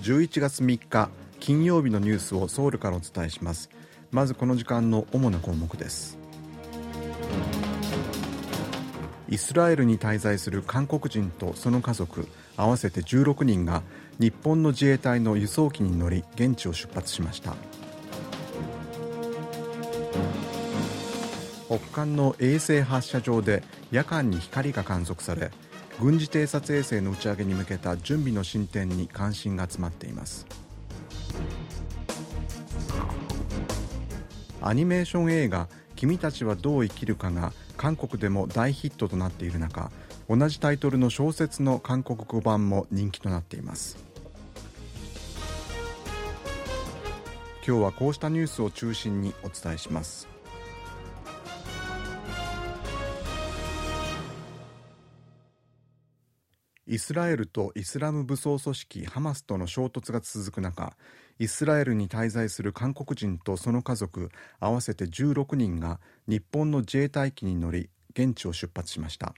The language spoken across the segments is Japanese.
11月3日金曜日のニュースをソウルからお伝えします。まずこの時間の主な項目です。イスラエルに滞在する韓国人とその家族合わせて16人が日本の自衛隊の輸送機に乗り現地を出発しました。北韓の衛星発射場で夜間に光が観測され軍事偵察衛星の打ち上げに向けた準備の進展に関心が集まっています。アニメーション映画「君たちはどう生きるか」が韓国でも大ヒットとなっている中同じタイトルの小説の韓国語版も人気となっています。今日はこうしたニュースを中心にお伝えします。イスラエルとイスラム武装組織ハマスとの衝突が続く中イスラエルに滞在する韓国人とその家族合わせて16人が日本の自衛隊機に乗り現地を出発しました。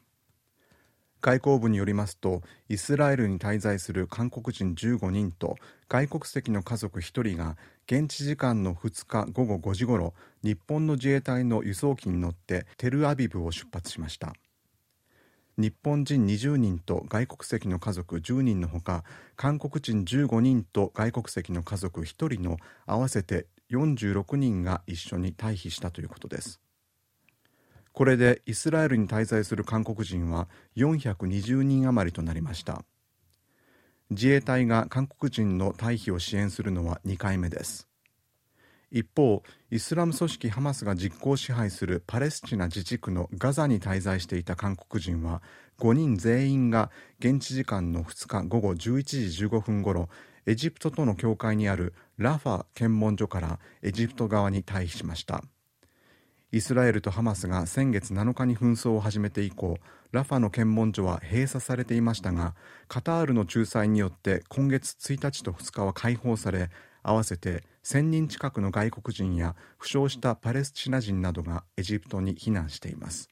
外交部によりますとイスラエルに滞在する韓国人15人と外国籍の家族1人が現地時間の2日午後5時ごろ日本の自衛隊の輸送機に乗ってテルアビブを出発しました。日本人20人と外国籍の家族10人のほか韓国人15人と外国籍の家族1人の合わせて46人が一緒に退避したということです。これでイスラエルに滞在する韓国人は420人余りとなりました。自衛隊が韓国人の退避を支援するのは2回目です。一方イスラム組織ハマスが実効支配するパレスチナ自治区のガザに滞在していた韓国人は5人全員が現地時間の2日午後11時15分ごろエジプトとの境界にあるラファ検問所からエジプト側に退避しました。イスラエルとハマスが先月7日に紛争を始めて以降ラファの検問所は閉鎖されていましたがカタールの仲裁によって今月1日と2日は解放され合わせて1000人近くの外国人や負傷したパレスチナ人などがエジプトに避難しています。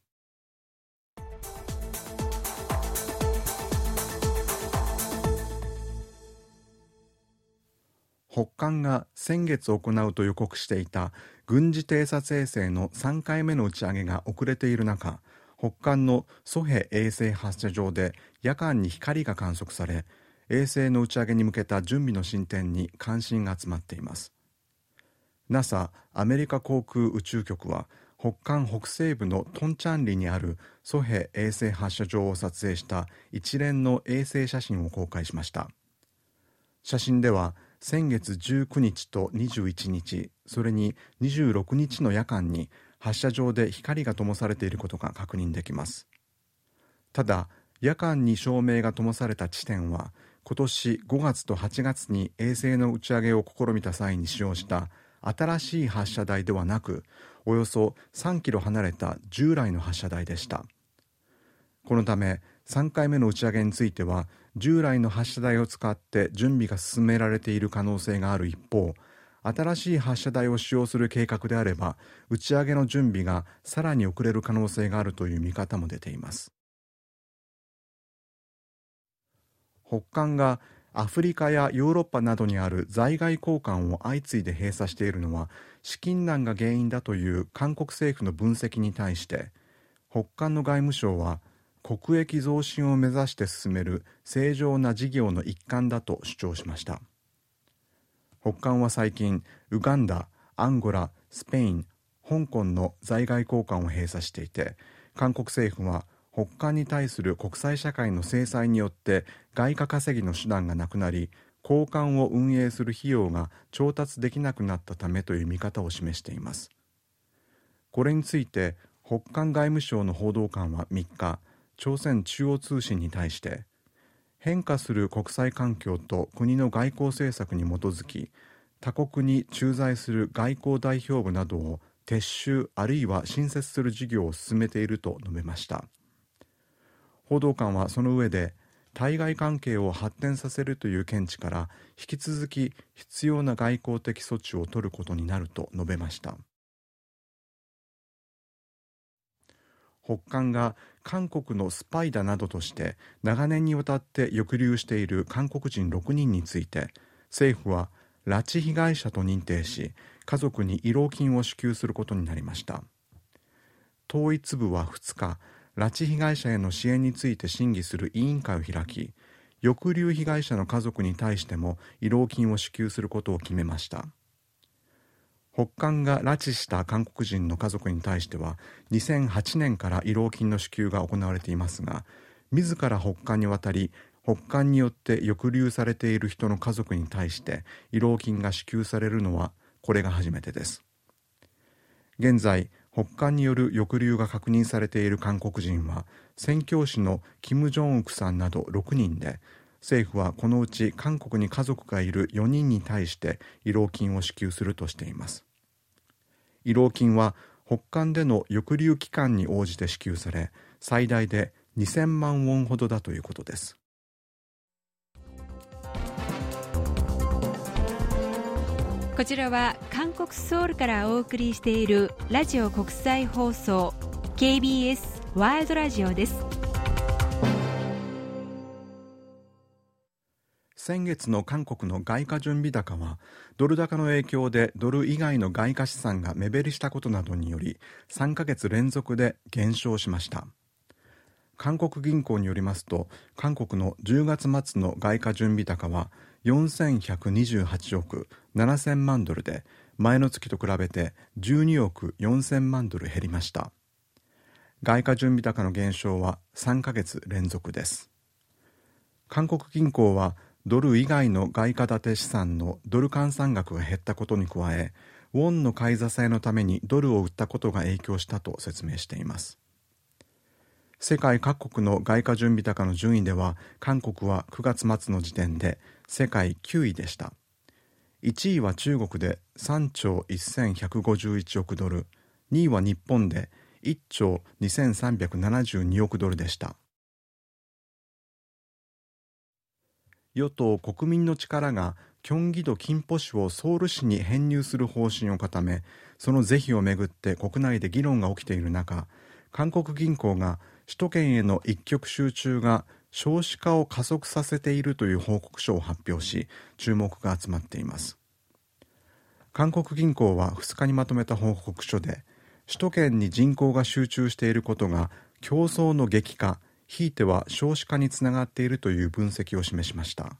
北韓が先月行うと予告していた軍事偵察衛星の3回目の打ち上げが遅れている中北韓のソヘ衛星発射場で夜間に光が観測され衛星の打ち上げに向けた準備の進展に関心が集まっています。NASA アメリカ航空宇宙局は北韓北西部のトンチャンリにあるソヘ衛星発射場を撮影した一連の衛星写真を公開しました。写真では先月19日と21日それに26日の夜間に発射場で光が灯されていることが確認できます。ただ夜間に照明が灯された地点は今年5月と8月に衛星の打ち上げを試みた際に使用した新しい発射台ではなくおよそ3キロ離れた従来の発射台でした。このため3回目の打ち上げについては従来の発射台を使って準備が進められている可能性がある一方新しい発射台を使用する計画であれば打ち上げの準備がさらに遅れる可能性があるという見方も出ています。北韓がアフリカやヨーロッパなどにある在外交換を相次いで閉鎖しているのは資金難が原因だという韓国政府の分析に対して北韓の外務省は国益増進を目指して進める正常な事業の一環だと主張しました。北韓は最近ウガンダアンゴラスペイン香港の在外交換を閉鎖していて韓国政府は北韓に対する国際社会の制裁によって外貨稼ぎの手段がなくなり交換を運営する費用が調達できなくなったためという見方を示しています。これについて北韓外務省の報道官は3日朝鮮中央通信に対して変化する国際環境と国の外交政策に基づき他国に駐在する外交代表部などを撤収あるいは新設する事業を進めていると述べました。報道官はその上で対外関係を発展させるという見地から引き続き必要な外交的措置を取ることになると述べました。北韓が韓国のスパイだなどとして長年にわたって抑留している韓国人6人について政府は拉致被害者と認定し家族に慰労金を支給することになりました。統一部は2日拉致被害者への支援について審議する委員会を開き抑留被害者の家族に対しても慰労金を支給することを決めました。北韓が拉致した韓国人の家族に対しては2008年から慰労金の支給が行われていますが自ら北韓に渡り北韓によって抑留されている人の家族に対して慰労金が支給されるのはこれが初めてです。現在北韓による抑留が確認されている韓国人は宣教師のキム・ジョンウクさんなど6人で政府はこのうち韓国に家族がいる4人に対して慰労金を支給するとしています。慰労金は北韓での抑留期間に応じて支給され最大で2000万ウォンほどだということです。こちらは韓国ソウルからお送りしているラジオ国際放送 KBS ワールドラジオです。先月の韓国の外貨準備高はドル高の影響でドル以外の外貨資産が目減りしたことなどにより3ヶ月連続で減少しました。韓国銀行によりますと韓国の10月末の外貨準備高は4128億7000万ドルで前の月と比べて12億4000万ドル減りました。外貨準備高の減少は3ヶ月連続です。韓国銀行はドル以外の外貨建て資産のドル換算額が減ったことに加えウォンの買い支えのためにドルを売ったことが影響したと説明しています。世界各国の外貨準備高の順位では韓国は9月末の時点で世界9位でした。1位は中国で3兆1151億ドル。2位は日本で1兆2372億ドルでした。与党国民の力がキョンギ道金浦市をソウル市に編入する方針を固めその是非をめぐって国内で議論が起きている中韓国銀行が首都圏への一極集中が少子化を加速させているという報告書を発表し注目が集まっています。韓国銀行は2日にまとめた報告書で首都圏に人口が集中していることが競争の激化ひいては少子化につながっているという分析を示しました。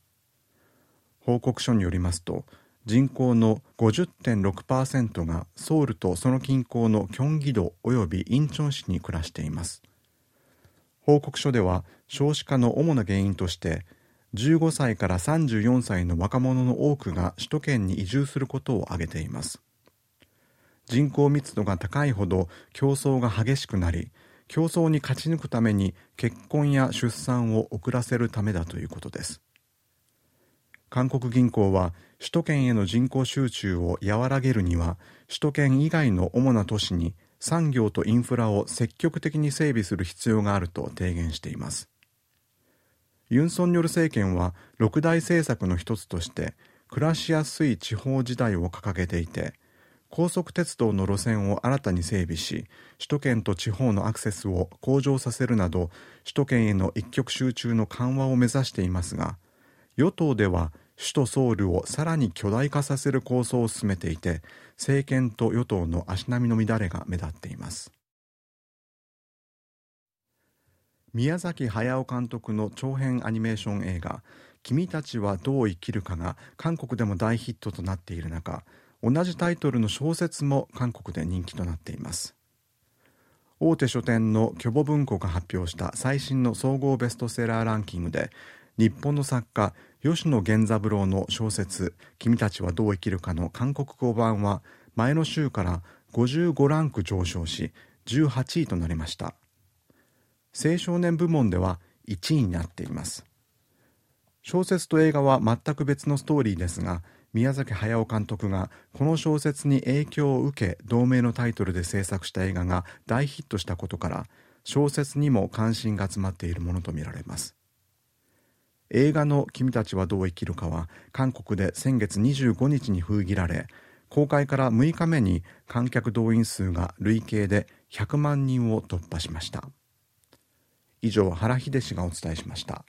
報告書によりますと人口の50.6%がソウルとその近郊のキョンギ道及びインチョン市に暮らしています。報告書では少子化の主な原因として15歳から34歳の若者の多くが首都圏に移住することを挙げています。人口密度が高いほど競争が激しくなり競争に勝ち抜くために結婚や出産を遅らせるためだということです。韓国銀行は首都圏への人口集中を和らげるには首都圏以外の主な都市に産業とインフラを積極的に整備する必要があると提言しています。ユン・ソンニョル政権は六大政策の一つとして暮らしやすい地方時代を掲げていて高速鉄道の路線を新たに整備し首都圏と地方のアクセスを向上させるなど首都圏への一極集中の緩和を目指していますが与党では首都ソウルをさらに巨大化させる構想を進めていて政権と与党の足並みの乱れが目立っています。宮崎駿監督の長編アニメーション映画「君たちはどう生きるか」が韓国でも大ヒットとなっている中同じタイトルの小説も韓国で人気となっています。大手書店の巨母文庫が発表した最新の総合ベストセラーランキングで日本の作家吉野源三郎の小説「君たちはどう生きるか」の韓国語版は前の週から55ランク上昇し18位となりました。青少年部門では1位になっています。小説と映画は全く別のストーリーですが宮崎駿監督がこの小説に影響を受け同名のタイトルで制作した映画が大ヒットしたことから小説にも関心が集まっているものとみられます。映画の「君たちはどう生きるか」は韓国で先月25日に封切られ公開から6日目に観客動員数が累計で100万人を突破しました。以上原秀氏がお伝えしました。